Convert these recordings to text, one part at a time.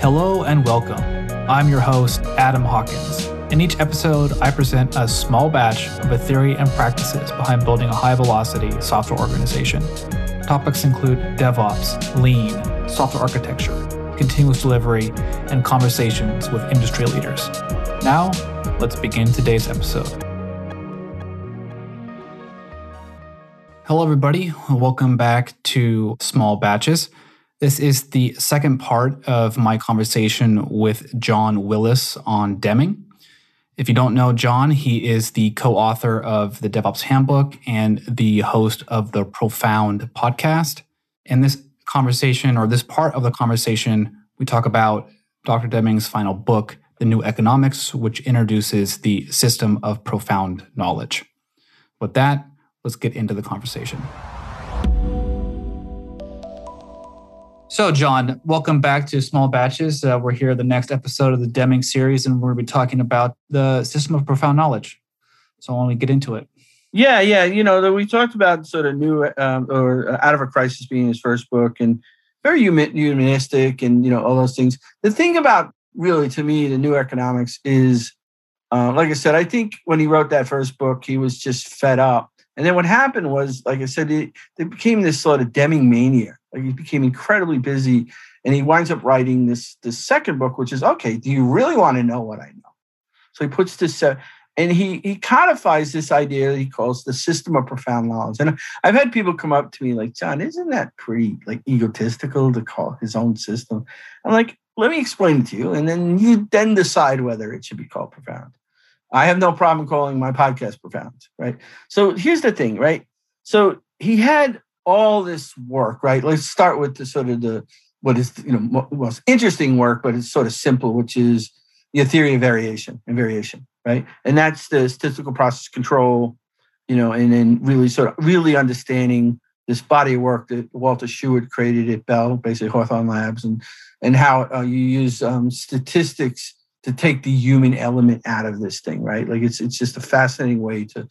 Hello and welcome. I'm your host, Adam Hawkins. In each episode, I present a small batch of the theory and practices behind building a high velocity software organization. Topics include DevOps, lean, software architecture, continuous delivery, and conversations with industry leaders. Now, let's begin today's episode. Hello, everybody. Welcome back to Small Batches. This is the second part of my conversation with John Willis on Deming. If you don't know John, he is the co author of the DevOps Handbook and the host of the Profound podcast. In this conversation, or this part of the conversation, we talk about Dr. Deming's final book, The New Economics, which introduces the system of profound knowledge. With that, let's get into the conversation. So, John, welcome back to Small Batches. Uh, we're here the next episode of the Deming series, and we're going to be talking about the system of profound knowledge. So, I want get into it. Yeah, yeah. You know, we talked about sort of new um, or uh, out of a crisis being his first book, and very humanistic, and you know all those things. The thing about really, to me, the new economics is, uh, like I said, I think when he wrote that first book, he was just fed up. And then what happened was, like I said, it, became this sort of Deming mania like he became incredibly busy, and he winds up writing this this second book, which is okay. Do you really want to know what I know? So he puts this. Uh, and he he codifies this idea he calls the system of profound knowledge. And I've had people come up to me like, John, isn't that pretty like egotistical to call his own system? I'm like, let me explain it to you, and then you then decide whether it should be called profound. I have no problem calling my podcast profound, right? So here's the thing, right? So he had all this work, right? Let's start with the sort of the what is you know most interesting work, but it's sort of simple, which is the theory of variation and variation, right? And that's the statistical process control, you know, and then really sort of really understanding this body of work that Walter Shewhart created at Bell, basically Hawthorne Labs, and and how uh, you use um, statistics to take the human element out of this thing, right? Like it's it's just a fascinating way to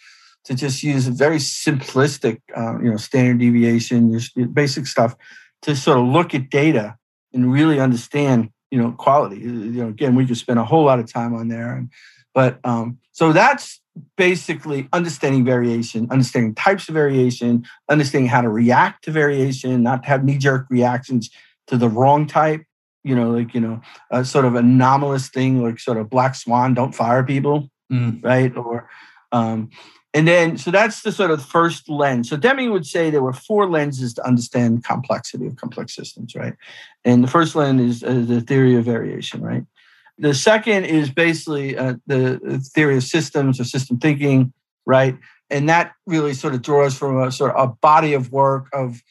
to just use a very simplistic, uh, you know, standard deviation, your basic stuff, to sort of look at data and really understand, you know, quality. You know, again, we could spend a whole lot of time on there, and but um, so that's basically understanding variation, understanding types of variation, understanding how to react to variation, not to have knee-jerk reactions to the wrong type. You know, like you know, a sort of anomalous thing, like sort of black swan, don't fire people, mm. right? Or um, and then, so that's the sort of first lens. So Deming would say there were four lenses to understand complexity of complex systems, right? And the first lens is uh, the theory of variation, right? The second is basically uh, the theory of systems or system thinking, right? And that really sort of draws from a sort of a body of work of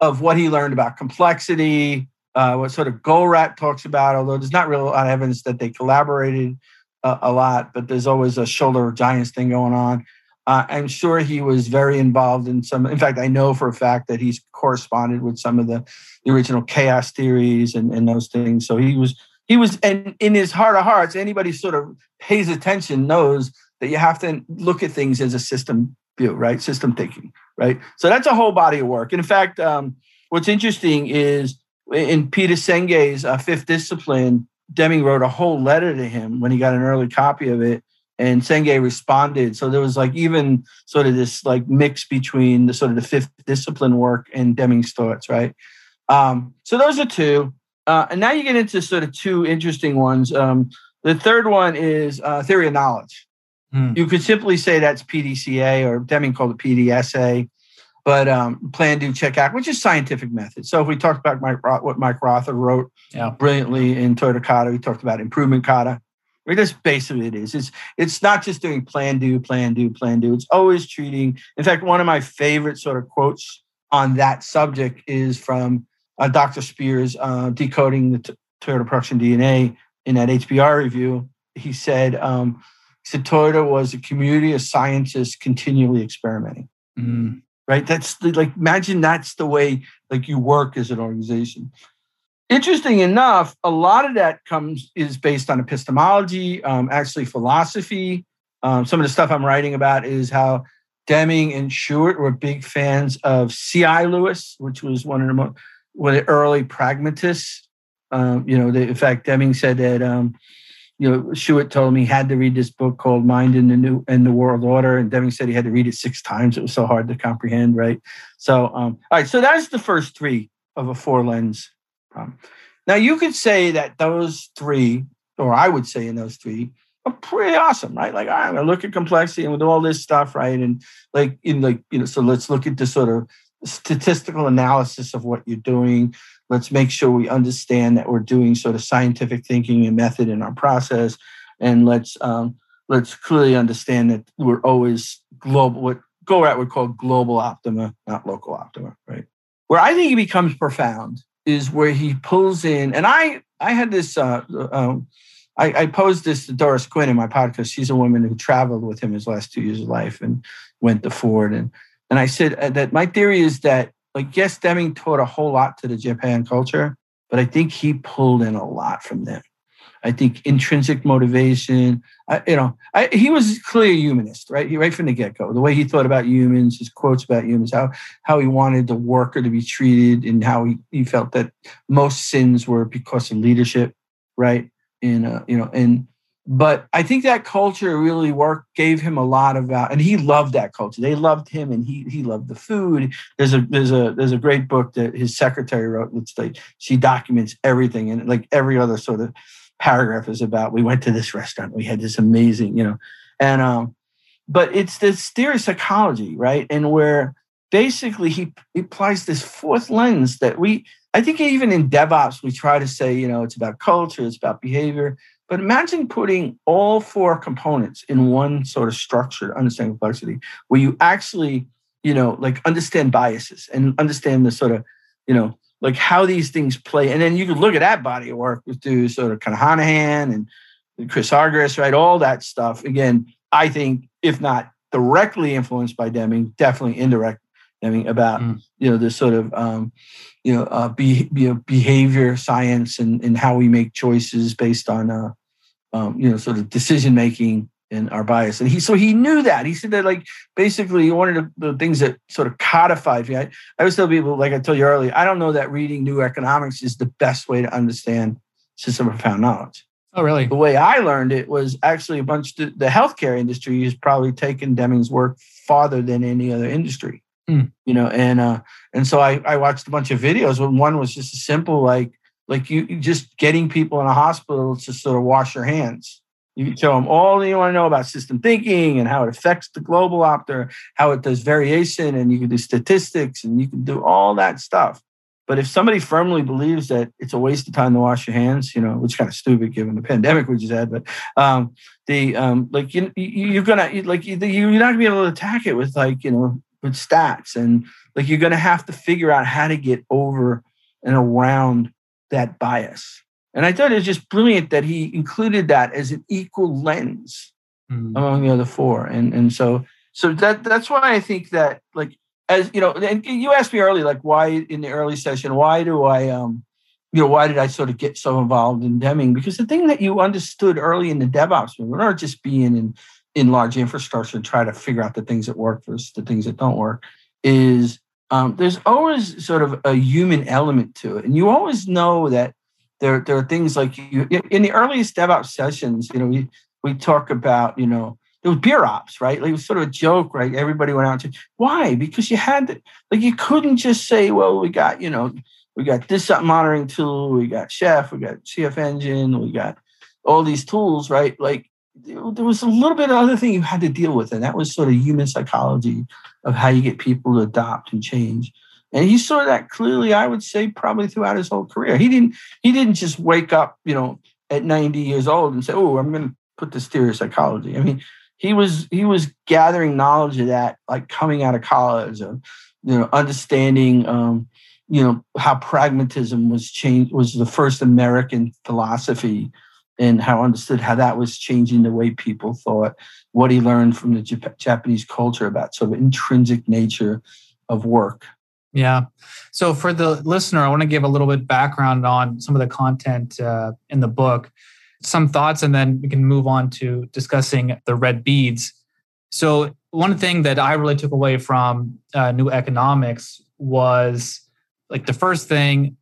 of what he learned about complexity, uh, what sort of Goldratt talks about, although there's not really a lot of evidence that they collaborated uh, a lot, but there's always a shoulder of giants thing going on. Uh, I'm sure he was very involved in some. In fact, I know for a fact that he's corresponded with some of the, the original chaos theories and, and those things. So he was he was, and in his heart of hearts, anybody sort of pays attention knows that you have to look at things as a system view, right? System thinking, right? So that's a whole body of work. And in fact, um, what's interesting is in Peter Senge's uh, Fifth Discipline, Deming wrote a whole letter to him when he got an early copy of it and Senge responded. So there was like even sort of this like mix between the sort of the fifth discipline work and Deming's thoughts, right? Um, so those are two. Uh, and now you get into sort of two interesting ones. Um, the third one is uh, theory of knowledge. Hmm. You could simply say that's PDCA or Deming called it PDSA, but um, plan, do, check, act, which is scientific method. So if we talked about Mike, what Mike Rother wrote yeah. brilliantly in Toyota Kata, we talked about improvement kata. Right, that's basically it is. It's it's not just doing plan do, plan do, plan do. It's always treating. In fact, one of my favorite sort of quotes on that subject is from uh, Dr. Spears uh, decoding the t- Toyota production DNA in that HBR review. He said, um, he said Toyota was a community of scientists continually experimenting. Mm. Right. That's the, like imagine that's the way like you work as an organization interesting enough, a lot of that comes is based on epistemology, um, actually philosophy. Um, some of the stuff I'm writing about is how Deming and Shewhart were big fans of C.I. Lewis, which was one of the, most, one of the early pragmatists. Um, you know, in fact, Deming said that um, you know, Shewhart told me he had to read this book called Mind in the New and the World Order, and Deming said he had to read it six times. It was so hard to comprehend, right? So, um, all right, so that's the first three of a four lens. Now, you could say that those three, or I would say in those three, are pretty awesome, right? Like, I'm gonna look at complexity and with all this stuff, right? And like, in like, you know, so let's look at the sort of statistical analysis of what you're doing Let's make sure we understand that we're doing sort of scientific thinking and method in our process, and let's um, let's clearly understand that we're always global. What Goldratt would call global optima, not local optima, right? Where I think he becomes profound is where he pulls in, and I I had this. Uh, um, I, I, posed this to Doris Quinn in my podcast. She's a woman who traveled with him his last two years of life and went to Ford. And and I said uh, that my theory is that like yes, Deming taught a whole lot to the Japan culture, but I think he pulled in a lot from them. I think intrinsic motivation. I, you know, I, he was clearly a humanist, right? He right from the get go. The way he thought about humans, his quotes about humans, how how he wanted the worker to be treated, and how he, he felt that most sins were because of leadership, right? And uh, you know, and but I think that culture really worked, gave him a lot of, uh, and he loved that culture. They loved him, and he he loved the food. There's a there's a there's a great book that his secretary wrote. It's like she documents everything, and like every other sort of paragraph is about. We went to this restaurant. We had this amazing, you know, and um, but it's this theory of psychology, right? And where basically he, he applies this fourth lens that we. I think even in DevOps we try to say, you know, it's about culture, it's about behavior but imagine putting all four components in one sort of structure to understand complexity, where you actually, you know, like understand biases and understand the sort of, you know, like how these things play. And then you could look at that body of work with do sort of Honohan and Chris Argyris, right? All that stuff. Again, I think if not directly influenced by Deming, definitely indirect Deming about, mm. you know, this sort of um, you know, uh, be, you know, behavior science and, and how we make choices based on, uh, um, you know, sort of decision making and our bias. And he, so he knew that. He said that, like, basically, one of the, the things that sort of codified me. I, I always tell people, like I told you earlier, I don't know that reading new economics is the best way to understand system of profound knowledge. Oh, really? The way I learned it was actually a bunch. The, the healthcare industry has probably taken Deming's work farther than any other industry. Mm. You know, and uh, and so I, I watched a bunch of videos. When one was just a simple like like you just getting people in a hospital to sort of wash your hands. You show them all you want to know about system thinking and how it affects the global opter, how it does variation, and you can do statistics and you can do all that stuff. But if somebody firmly believes that it's a waste of time to wash your hands, you know, which is kind of stupid given the pandemic we just had, but um, the um, like you, you're gonna like you're not gonna be able to attack it with like you know with stats. And like you're going to have to figure out how to get over and around that bias. And i thought it was just brilliant that he included that as an equal lens mm. among the other four. And and so so that that's why i think that like as you know and you asked me early like why in the early session why do i um you know why did i sort of get so involved in deming? Because the thing that you understood early in the devops movement not just being in in large infrastructure try to figure out the things that work versus the things that don't work is um, there's always sort of a human element to it. And you always know that there, there are things like you in the earliest DevOps sessions, you know, we, we talk about, you know, it was beer ops, right? Like it was sort of a joke, right? Everybody went out to why? Because you had to, like you couldn't just say, well, we got, you know, we got this monitoring tool, we got Chef, we got CFEngine, we got all these tools, right? Like there was a little bit of other thing you had to deal with, and that was sort of human psychology of how you get people to adopt and change. And he saw that clearly, I would say, probably throughout his whole career. He didn't he didn't just wake up, you know, at 90 years old and say, "Oh, I'm going to put this theory of psychology." I mean, he was he was gathering knowledge of that, like coming out of college, of you know, understanding, um, you know, how pragmatism was changed was the first American philosophy and how understood how that was changing the way people thought, what he learned from the Jap- Japanese culture about sort of intrinsic nature of work. Yeah. So for the listener, I want to give a little bit background on some of the content uh, in the book, some thoughts, and then we can move on to discussing the red beads. So one thing that I really took away from uh, New Economics was like the first thing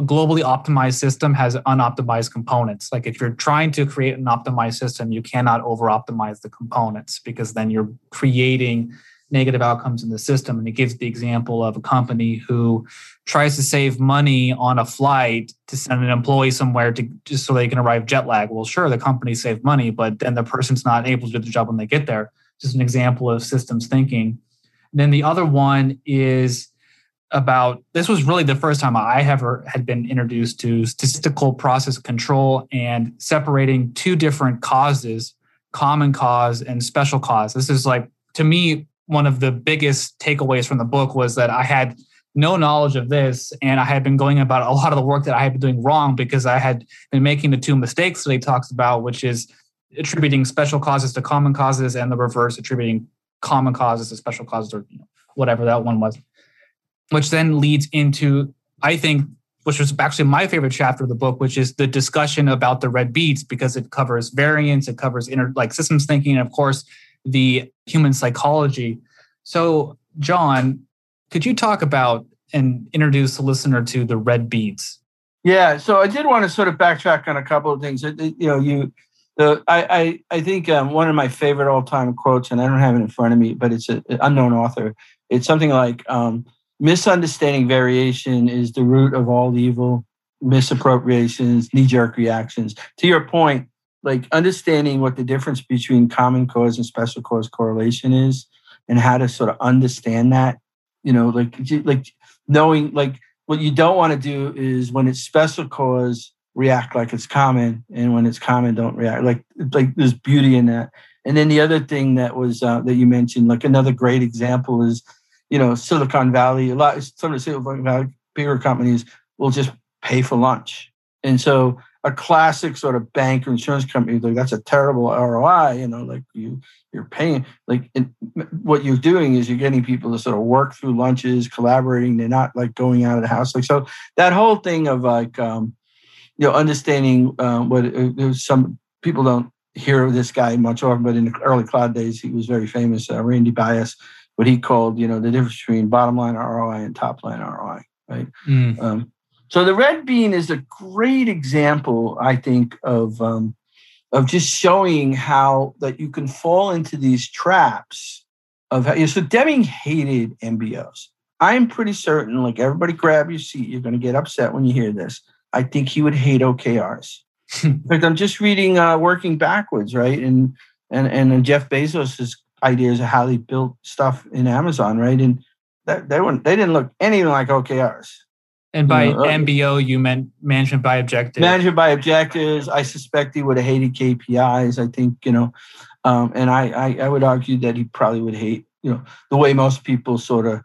a globally optimized system has unoptimized components. Like if you're trying to create an optimized system, you cannot over optimize the components because then you're creating negative outcomes in the system. And it gives the example of a company who tries to save money on a flight to send an employee somewhere to just so they can arrive jet lag. Well, sure, the company saved money, but then the person's not able to do the job when they get there. Just an example of systems thinking. And then the other one is about this was really the first time I ever had been introduced to statistical process control and separating two different causes, common cause and special cause. This is like to me one of the biggest takeaways from the book was that I had no knowledge of this and I had been going about a lot of the work that I had been doing wrong because I had been making the two mistakes that he talks about, which is attributing special causes to common causes and the reverse attributing common causes to special causes or you know, whatever that one was which then leads into, I think, which was actually my favorite chapter of the book, which is the discussion about the red beads because it covers variance, it covers inner like systems thinking, and of course the human psychology. So, John, could you talk about and introduce the listener to the red beads? Yeah, so I did want to sort of backtrack on a couple of things. You know, you, the I I, I think um, one of my favorite all time quotes, and I don't have it in front of me, but it's an unknown author. It's something like. Um, misunderstanding variation is the root of all evil, misappropriations, knee jerk reactions. To your point, like understanding what the difference between common cause and special cause correlation is and how to sort of understand that, you know, like, like knowing, like, what you don't want to do is when it's special cause, react like it's common, and when it's common, don't react. Like, like there's beauty in that. And then the other thing that was uh, that you mentioned, like another great example is you know, Silicon Valley, a lot some of the Silicon Valley bigger companies will just pay for lunch. And so a classic sort of bank or insurance company, like that's a terrible ROI, you know, like you you're paying like what you're doing is you're getting people to sort of work through lunches, collaborating. They're not like going out of the house. Like so that whole thing of like um, you know understanding um, what uh, some people don't hear of this guy much often, but in the early cloud days he was very famous. Uh, Randy Bias what he called, you know, the difference between bottom line ROI and top line ROI, right? Mm. Um, so the red bean is a great example, I think, of um, of just showing how that you can fall into these traps of how. You know, so Deming hated MBOs. I'm pretty certain, like everybody, grab your seat. You're going to get upset when you hear this. I think he would hate OKRs. In fact, I'm just reading uh, Working Backwards, right? And and and Jeff Bezos is ideas of how they built stuff in Amazon, right? And that they weren't they didn't look anything like OKRs. And by you know, MBO, you meant management by objectives. Management by objectives. I suspect he would have hated KPIs. I think you know, um, and I, I, I would argue that he probably would hate you know the way most people sort of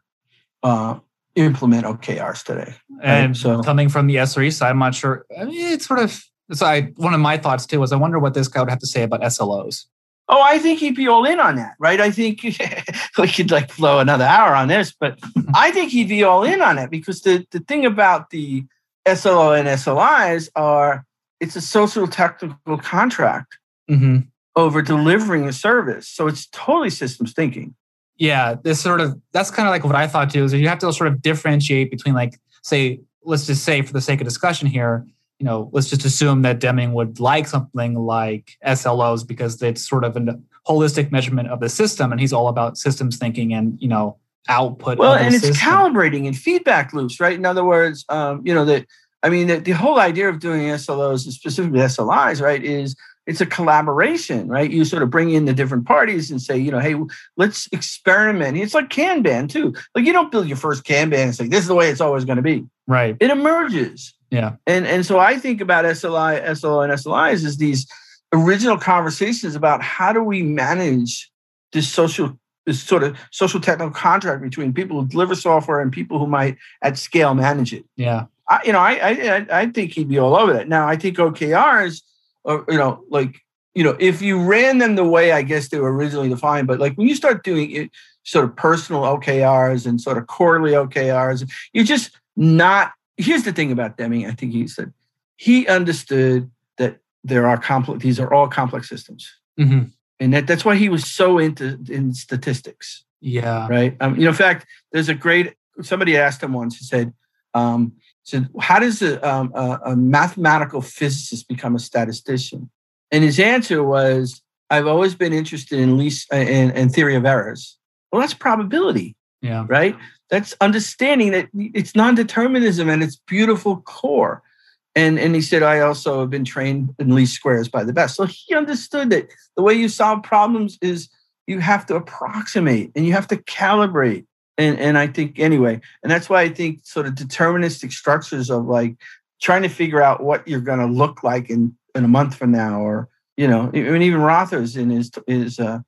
uh, implement OKRs today. And right? so coming from the SRE side, I'm not sure. I mean, it's sort of so. I one of my thoughts too was I wonder what this guy would have to say about SLOs. Oh, I think he'd be all in on that, right? I think we could like flow another hour on this, but I think he'd be all in on it because the, the thing about the SLO and SLIs are it's a social technical contract mm-hmm. over delivering a service. So it's totally systems thinking. Yeah, this sort of that's kind of like what I thought too, is you have to sort of differentiate between like, say, let's just say for the sake of discussion here, you know, let's just assume that Deming would like something like SLOs because it's sort of a holistic measurement of the system, and he's all about systems thinking and you know output. Well, and it's system. calibrating and feedback loops, right? In other words, um, you know that I mean the, the whole idea of doing SLOs, and specifically SLIs, right, is it's a collaboration, right? You sort of bring in the different parties and say, you know, hey, let's experiment. It's like Kanban too. Like you don't build your first Kanban and say, this is the way it's always going to be. Right. It emerges. Yeah. And and so I think about SLI, SLO, and SLIs as these original conversations about how do we manage this social this sort of social technical contract between people who deliver software and people who might at scale manage it. Yeah. I, you know, I, I I think he'd be all over that. Now I think OKRs, are, you know, like you know, if you ran them the way I guess they were originally defined, but like when you start doing it, sort of personal OKRs and sort of quarterly OKRs, you're just not here's the thing about Deming. I think he said he understood that there are complex. These are all complex systems, mm-hmm. and that, that's why he was so into in statistics. Yeah. Right. Um, you know, in fact, there's a great. Somebody asked him once. He said, um, So how does a, um, a, a mathematical physicist become a statistician? And his answer was, I've always been interested in least in, in theory of errors. Well, that's probability. Yeah. Right. That's understanding that it's non-determinism and its beautiful core. And and he said, I also have been trained in least squares by the best. So he understood that the way you solve problems is you have to approximate and you have to calibrate. And and I think anyway, and that's why I think sort of deterministic structures of like trying to figure out what you're going to look like in in a month from now, or you know, I mean, even Rother's in his his uh,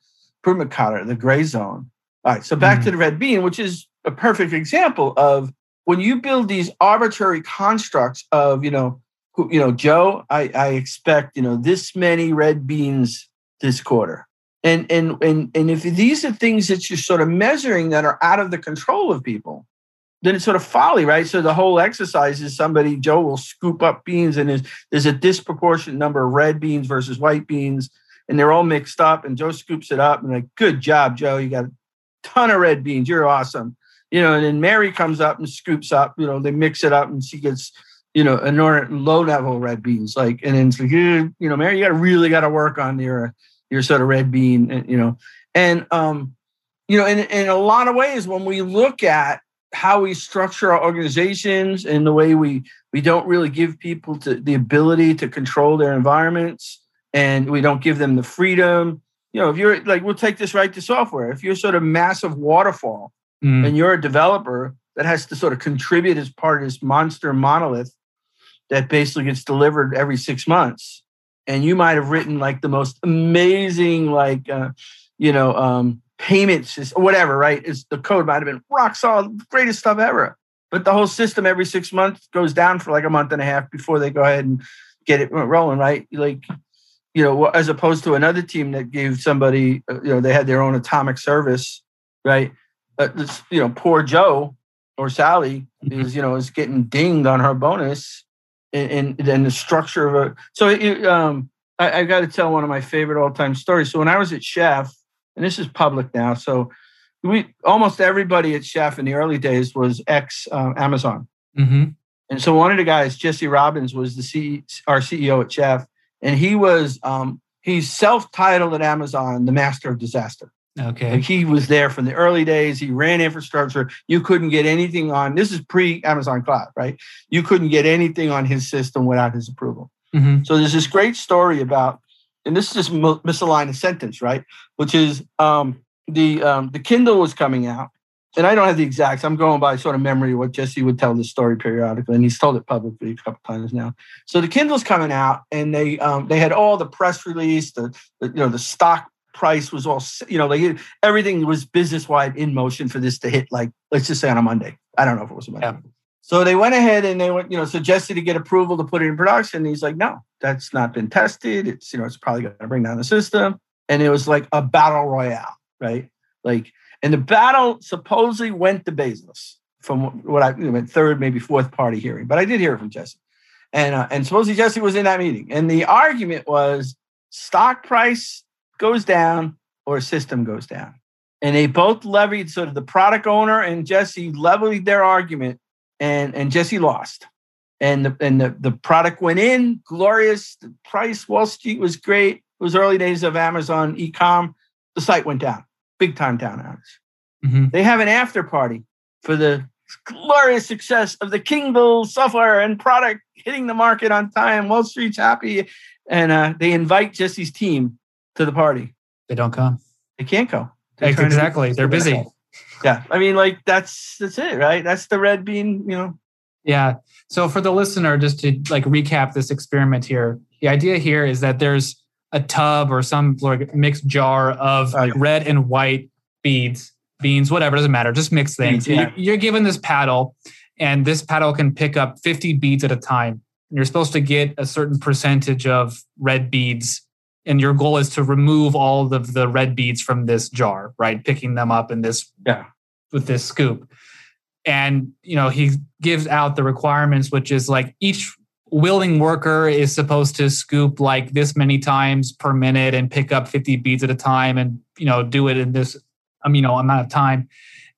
the gray zone. All right, so back mm-hmm. to the red bean, which is a perfect example of when you build these arbitrary constructs of you know, who, you know, Joe, I, I expect you know this many red beans this quarter, and and and and if these are things that you're sort of measuring that are out of the control of people, then it's sort of folly, right? So the whole exercise is somebody, Joe will scoop up beans and there's, there's a disproportionate number of red beans versus white beans, and they're all mixed up. And Joe scoops it up and like, good job, Joe. You got a ton of red beans. You're awesome. You know, and then Mary comes up and scoops up, you know, they mix it up and she gets, you know, enormous low level red beans. Like, and then it's like, you know, Mary, you got to really got to work on your, your sort of red bean, you know, and, um, you know, in, in a lot of ways, when we look at how we structure our organizations and the way we we don't really give people to, the ability to control their environments and we don't give them the freedom you know if you're like we'll take this right to software if you're sort of massive waterfall mm. and you're a developer that has to sort of contribute as part of this monster monolith that basically gets delivered every six months and you might have written like the most amazing like uh, you know um, payments or whatever, right? Is the code might have been rock solid, greatest stuff ever. But the whole system every six months goes down for like a month and a half before they go ahead and get it rolling, right? Like, you know, as opposed to another team that gave somebody, uh, you know, they had their own atomic service, right? But this, you know, poor Joe or Sally mm-hmm. is, you know, is getting dinged on her bonus, and then the structure of a. So, it, um, I, I got to tell one of my favorite all-time stories. So when I was at Chef, and this is public now. So we almost everybody at Chef in the early days was ex uh, Amazon. Mm-hmm. And so one of the guys, Jesse Robbins, was the C- our CEO at Chef, and he was um, he's self-titled at Amazon, the master of disaster. Okay. Like he was there from the early days. He ran infrastructure. You couldn't get anything on. This is pre Amazon Cloud, right? You couldn't get anything on his system without his approval. Mm-hmm. So there's this great story about and this is just misaligned sentence, right? Which is um, the um, the Kindle was coming out, and I don't have the exacts. I'm going by sort of memory what Jesse would tell the story periodically, and he's told it publicly a couple times now. So the Kindle's coming out, and they um, they had all the press release, the, the you know the stock price was all you know like everything was business wide in motion for this to hit like let's just say on a Monday. I don't know if it was a Monday. Yeah. So they went ahead and they went, you know, suggested to get approval to put it in production. he's like, no, that's not been tested. It's, you know, it's probably going to bring down the system. And it was like a battle royale, right? Like, and the battle supposedly went to Bezos from what I you know, third, maybe fourth party hearing, but I did hear it from Jesse. And, uh, and supposedly Jesse was in that meeting. And the argument was stock price goes down or system goes down. And they both levied, sort of the product owner and Jesse levied their argument and and Jesse lost. And the and the, the product went in, glorious. The price, Wall Street was great. It was early days of Amazon e-com. The site went down, big time down. Mm-hmm. They have an after party for the glorious success of the Kindle software and product hitting the market on time. Wall Street's happy, and uh, they invite Jesse's team to the party. They don't come. They can't go. They're exactly. They're busy yeah i mean like that's that's it right that's the red bean you know yeah so for the listener just to like recap this experiment here the idea here is that there's a tub or some like mixed jar of oh, red and white beads beans whatever doesn't matter just mix things yeah. you're given this paddle and this paddle can pick up 50 beads at a time and you're supposed to get a certain percentage of red beads and your goal is to remove all of the red beads from this jar, right? Picking them up in this yeah with this scoop. And you know, he gives out the requirements, which is like each willing worker is supposed to scoop like this many times per minute and pick up 50 beads at a time and you know do it in this um, you know amount of time.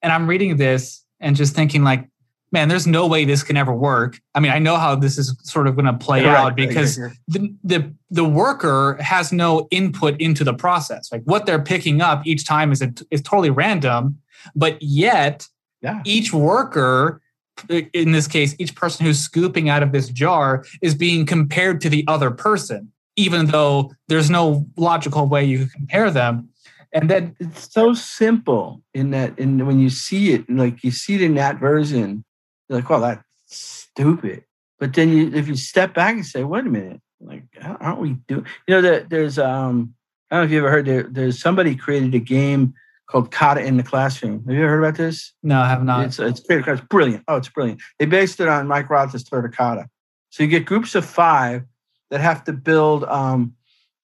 And I'm reading this and just thinking like man, there's no way this can ever work. I mean, I know how this is sort of going to play right, out because the, the the worker has no input into the process. Like what they're picking up each time is a, is totally random, but yet yeah. each worker in this case, each person who's scooping out of this jar is being compared to the other person, even though there's no logical way you could compare them. And then it's so simple in that, and when you see it, like you see it in that version, you're like, well, that's stupid. But then you, if you step back and say, wait a minute, like, aren't we doing, you know, that there's, um, I don't know if you ever heard there, there's somebody created a game called Kata in the Classroom. Have you ever heard about this? No, I have not. It's, it's, it's brilliant. Oh, it's brilliant. They based it on Mike Roth's Third Kata. So you get groups of five that have to build um,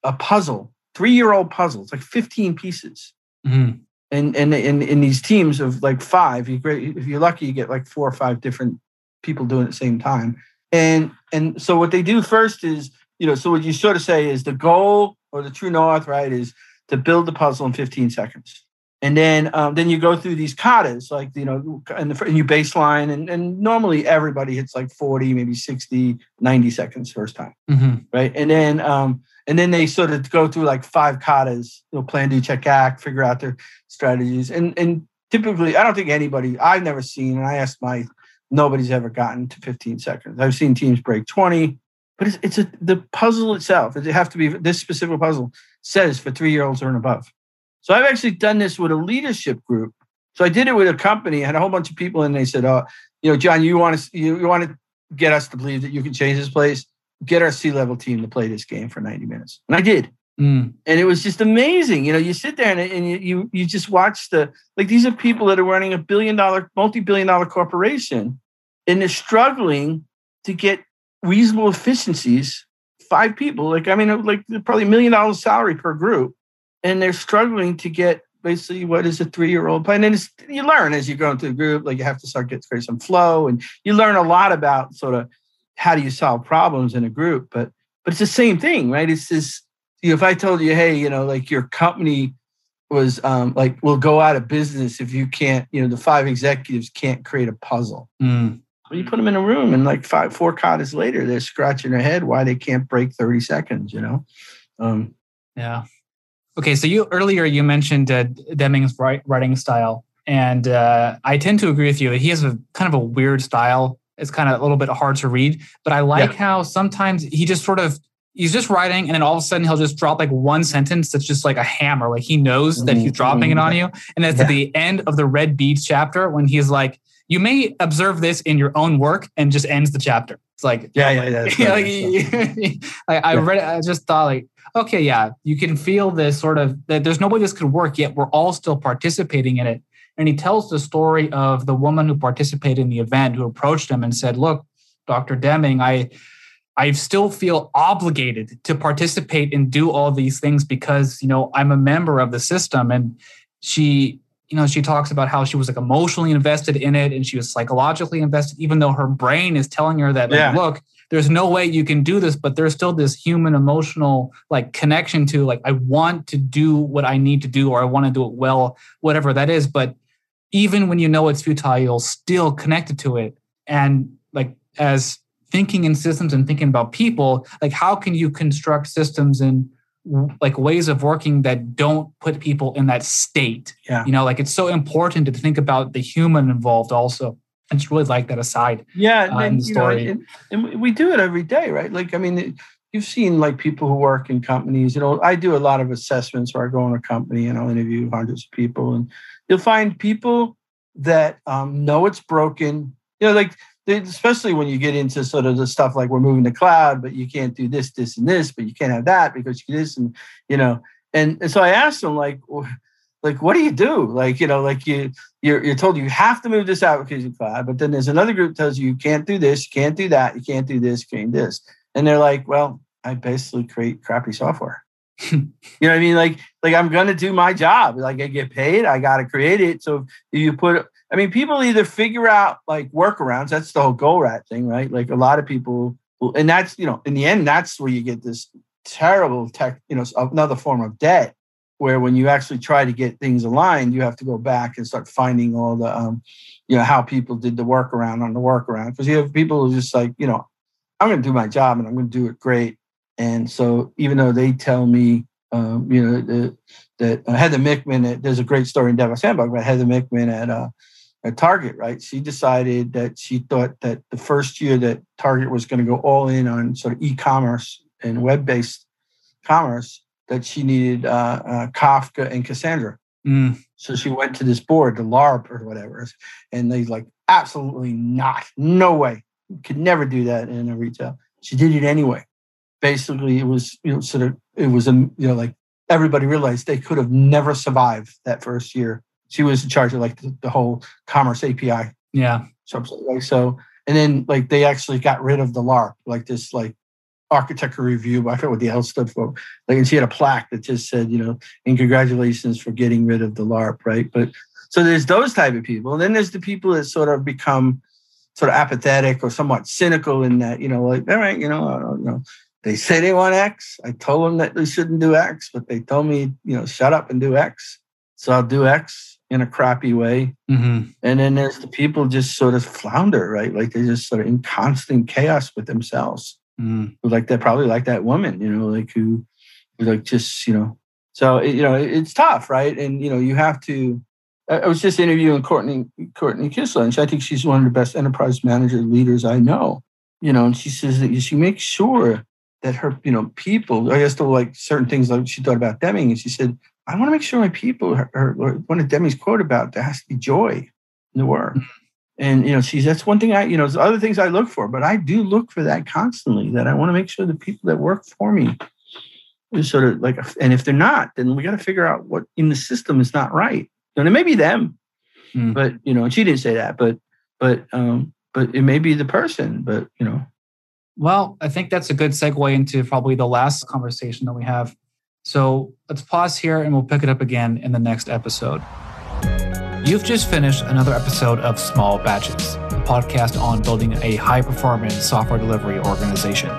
a puzzle, three-year-old puzzle. It's like 15 pieces. Mm-hmm and and in in these teams of like five, you great if you're lucky, you get like four or five different people doing it at the same time. And and so what they do first is, you know, so what you sort of say is the goal or the true north, right, is to build the puzzle in 15 seconds. And then um, then you go through these katas, like you know, and, the, and you baseline, and, and normally everybody hits like 40, maybe 60, 90 seconds first time, mm-hmm. right? And then um, and then they sort of go through like five katas, you know, plan, do, check, act, figure out their strategies. And and typically, I don't think anybody I've never seen, and I asked my nobody's ever gotten to 15 seconds. I've seen teams break 20, but it's it's a the puzzle itself. It have to be this specific puzzle says for three year olds or above. So I've actually done this with a leadership group. So I did it with a company, I had a whole bunch of people, and they said, "Oh, you know, John, you want to you, you want to get us to believe that you can change this place." Get our C level team to play this game for 90 minutes. And I did. Mm. And it was just amazing. You know, you sit there and, and you, you, you just watch the, like, these are people that are running a billion dollar, multi billion dollar corporation and they're struggling to get reasonable efficiencies. Five people, like, I mean, like probably a million dollars salary per group. And they're struggling to get basically what is a three year old plan. And you learn as you go into the group, like, you have to start getting create some flow and you learn a lot about sort of how do you solve problems in a group? But but it's the same thing, right? It's this. You know, if I told you, hey, you know, like your company was um, like will go out of business if you can't, you know, the five executives can't create a puzzle. Mm. Well, you put them in a room, and like five, four quarters later, they're scratching their head why they can't break thirty seconds. You know. Um, yeah. Okay, so you earlier you mentioned uh, Deming's writing style, and uh, I tend to agree with you. That he has a kind of a weird style it's kind of a little bit hard to read. But I like yeah. how sometimes he just sort of he's just writing and then all of a sudden he'll just drop like one sentence that's just like a hammer. Like he knows that he's dropping it on mm-hmm. you. And that's yeah. at the end of the red beads chapter when he's like, you may observe this in your own work and just ends the chapter. It's like, yeah, yeah, yeah. like, I, I read it. I just thought like, okay, yeah, you can feel this sort of that there's no way this could work yet. We're all still participating in it. And he tells the story of the woman who participated in the event who approached him and said, Look, Dr. Deming, I I still feel obligated to participate and do all these things because, you know, I'm a member of the system. And she, you know, she talks about how she was like emotionally invested in it and she was psychologically invested, even though her brain is telling her that, yeah. like, look, there's no way you can do this, but there's still this human emotional like connection to like, I want to do what I need to do or I want to do it well, whatever that is. But even when you know it's futile, you'll still connected to it. And like as thinking in systems and thinking about people, like how can you construct systems and like ways of working that don't put people in that state? Yeah. You know, like it's so important to think about the human involved also. I just really like that aside. Yeah, uh, and, you know, and, and, we do it every day, right? Like, I mean, you've seen like people who work in companies. You know, I do a lot of assessments where I go in a company and I'll interview hundreds of people, and you'll find people that um, know it's broken. You know, like especially when you get into sort of the stuff like we're moving to cloud, but you can't do this, this, and this, but you can't have that because you this, and you know. And, and so I asked them like, like what do you do? Like you know, like you you're, you're told you have to move this application cloud, but then there's another group tells you you can't do this, you can't do that, you can't do this, you can't do this, and they're like, well, I basically create crappy software. you know what I mean? Like, like I'm gonna do my job. Like I get paid, I gotta create it. So you put I mean, people either figure out like workarounds, that's the whole Goldratt thing, right? Like a lot of people and that's you know, in the end, that's where you get this terrible tech, you know, another form of debt where when you actually try to get things aligned, you have to go back and start finding all the, um, you know, how people did the workaround on the workaround. Because you have people who just like, you know, I'm to do my job and I'm to do it great. And so even though they tell me, um, you know, the, that uh, Heather Mickman, there's a great story in DevOps Handbook about Heather Mickman at, uh, at Target, right? She decided that she thought that the first year that Target was going to go all in on sort of e-commerce and web-based commerce, that she needed uh, uh, Kafka and Cassandra. Mm. So she went to this board, the LARP or whatever, and they like absolutely not, no way, you could never do that in a retail. She did it anyway. Basically, it was you know sort of it was a you know like everybody realized they could have never survived that first year. She was in charge of like the, the whole commerce API. Yeah. So, like, so and then like they actually got rid of the LARP, like this like architecture review. I forget what the L stood for. Like, and she had a plaque that just said, you know, and congratulations for getting rid of the LARP, right? But so there's those type of people. And then there's the people that sort of become sort of apathetic or somewhat cynical in that, you know, like, all right, you know, I don't know. They say they want X. I told them that they shouldn't do X, but they told me, you know, shut up and do X. So I'll do X in a crappy way. Mm-hmm. And then there's the people just sort of flounder, right? Like they're just sort of in constant chaos with themselves. Mm. Like that, probably like that woman, you know, like who, who like just, you know, so it, you know, it, it's tough, right? And you know, you have to. I I was just interviewing Courtney Courtney Kissler, and she, I think she's one of the best enterprise manager leaders I know. You know, and she says that she makes sure that her, you know, people. I guess to like certain things like she thought about Deming, and she said, "I want to make sure my people." Her, her, one of Deming's quote about there has to be joy in the work. And you know, she's that's one thing I, you know, there's other things I look for, but I do look for that constantly. That I want to make sure the people that work for me is sort of like, and if they're not, then we got to figure out what in the system is not right. And it may be them, Mm. but you know, and she didn't say that, but but um, but it may be the person, but you know, Well, I think that's a good segue into probably the last conversation that we have. So let's pause here and we'll pick it up again in the next episode. You've just finished another episode of Small Batches, a podcast on building a high performance software delivery organization.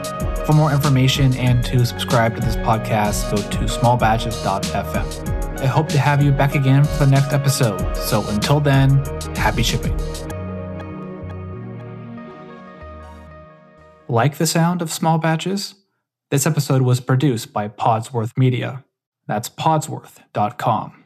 For more information and to subscribe to this podcast, go to smallbatches.fm. I hope to have you back again for the next episode. So until then, happy shipping. Like the sound of small batches? This episode was produced by Podsworth Media. That's podsworth.com.